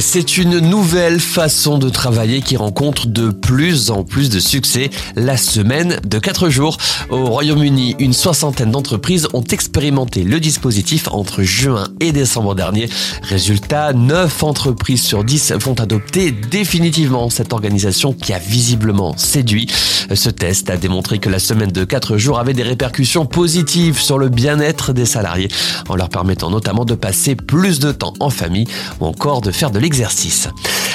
C'est une nouvelle façon de travailler qui rencontre de plus en plus de succès. La semaine de 4 jours. Au Royaume-Uni, une soixantaine d'entreprises ont expérimenté le dispositif entre juin et décembre dernier. Résultat, 9 entreprises sur 10 vont adopter définitivement cette organisation qui a visiblement séduit. Ce test a démontré que la semaine de 4 jours avait des répercussions positives sur le bien-être des salariés, en leur permettant notamment de passer plus de temps en famille ou encore de faire de l'exercice.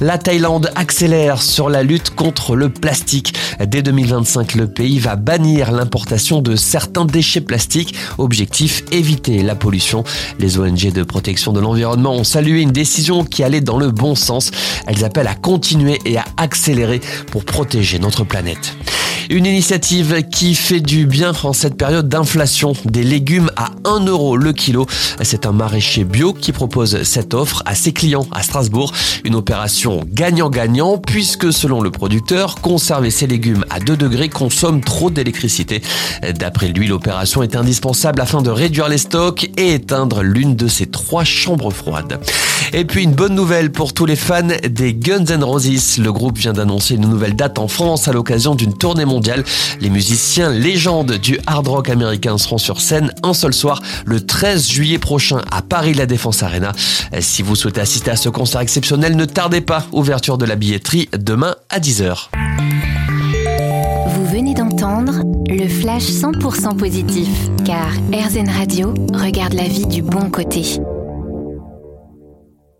La Thaïlande accélère sur la lutte contre le plastique. Dès 2025, le pays va bannir l'importation de certains déchets plastiques. Objectif, éviter la pollution. Les ONG de protection de l'environnement ont salué une décision qui allait dans le bon sens. Elles appellent à continuer et à accélérer pour protéger notre planète. Une initiative qui fait du bien en cette période d'inflation. Des légumes à 1 euro le kilo. C'est un maraîcher bio qui propose cette offre à ses clients à Strasbourg. Une opération gagnant-gagnant puisque selon le producteur, conserver ses légumes à 2 degrés consomme trop d'électricité. D'après lui, l'opération est indispensable afin de réduire les stocks et éteindre l'une de ses trois chambres froides. Et puis une bonne nouvelle pour tous les fans des Guns N' Roses. Le groupe vient d'annoncer une nouvelle date en France à l'occasion d'une tournée Les musiciens légendes du hard rock américain seront sur scène un seul soir le 13 juillet prochain à Paris La Défense Arena. Si vous souhaitez assister à ce concert exceptionnel, ne tardez pas. Ouverture de la billetterie demain à 10h. Vous venez d'entendre le flash 100% positif car RZN Radio regarde la vie du bon côté.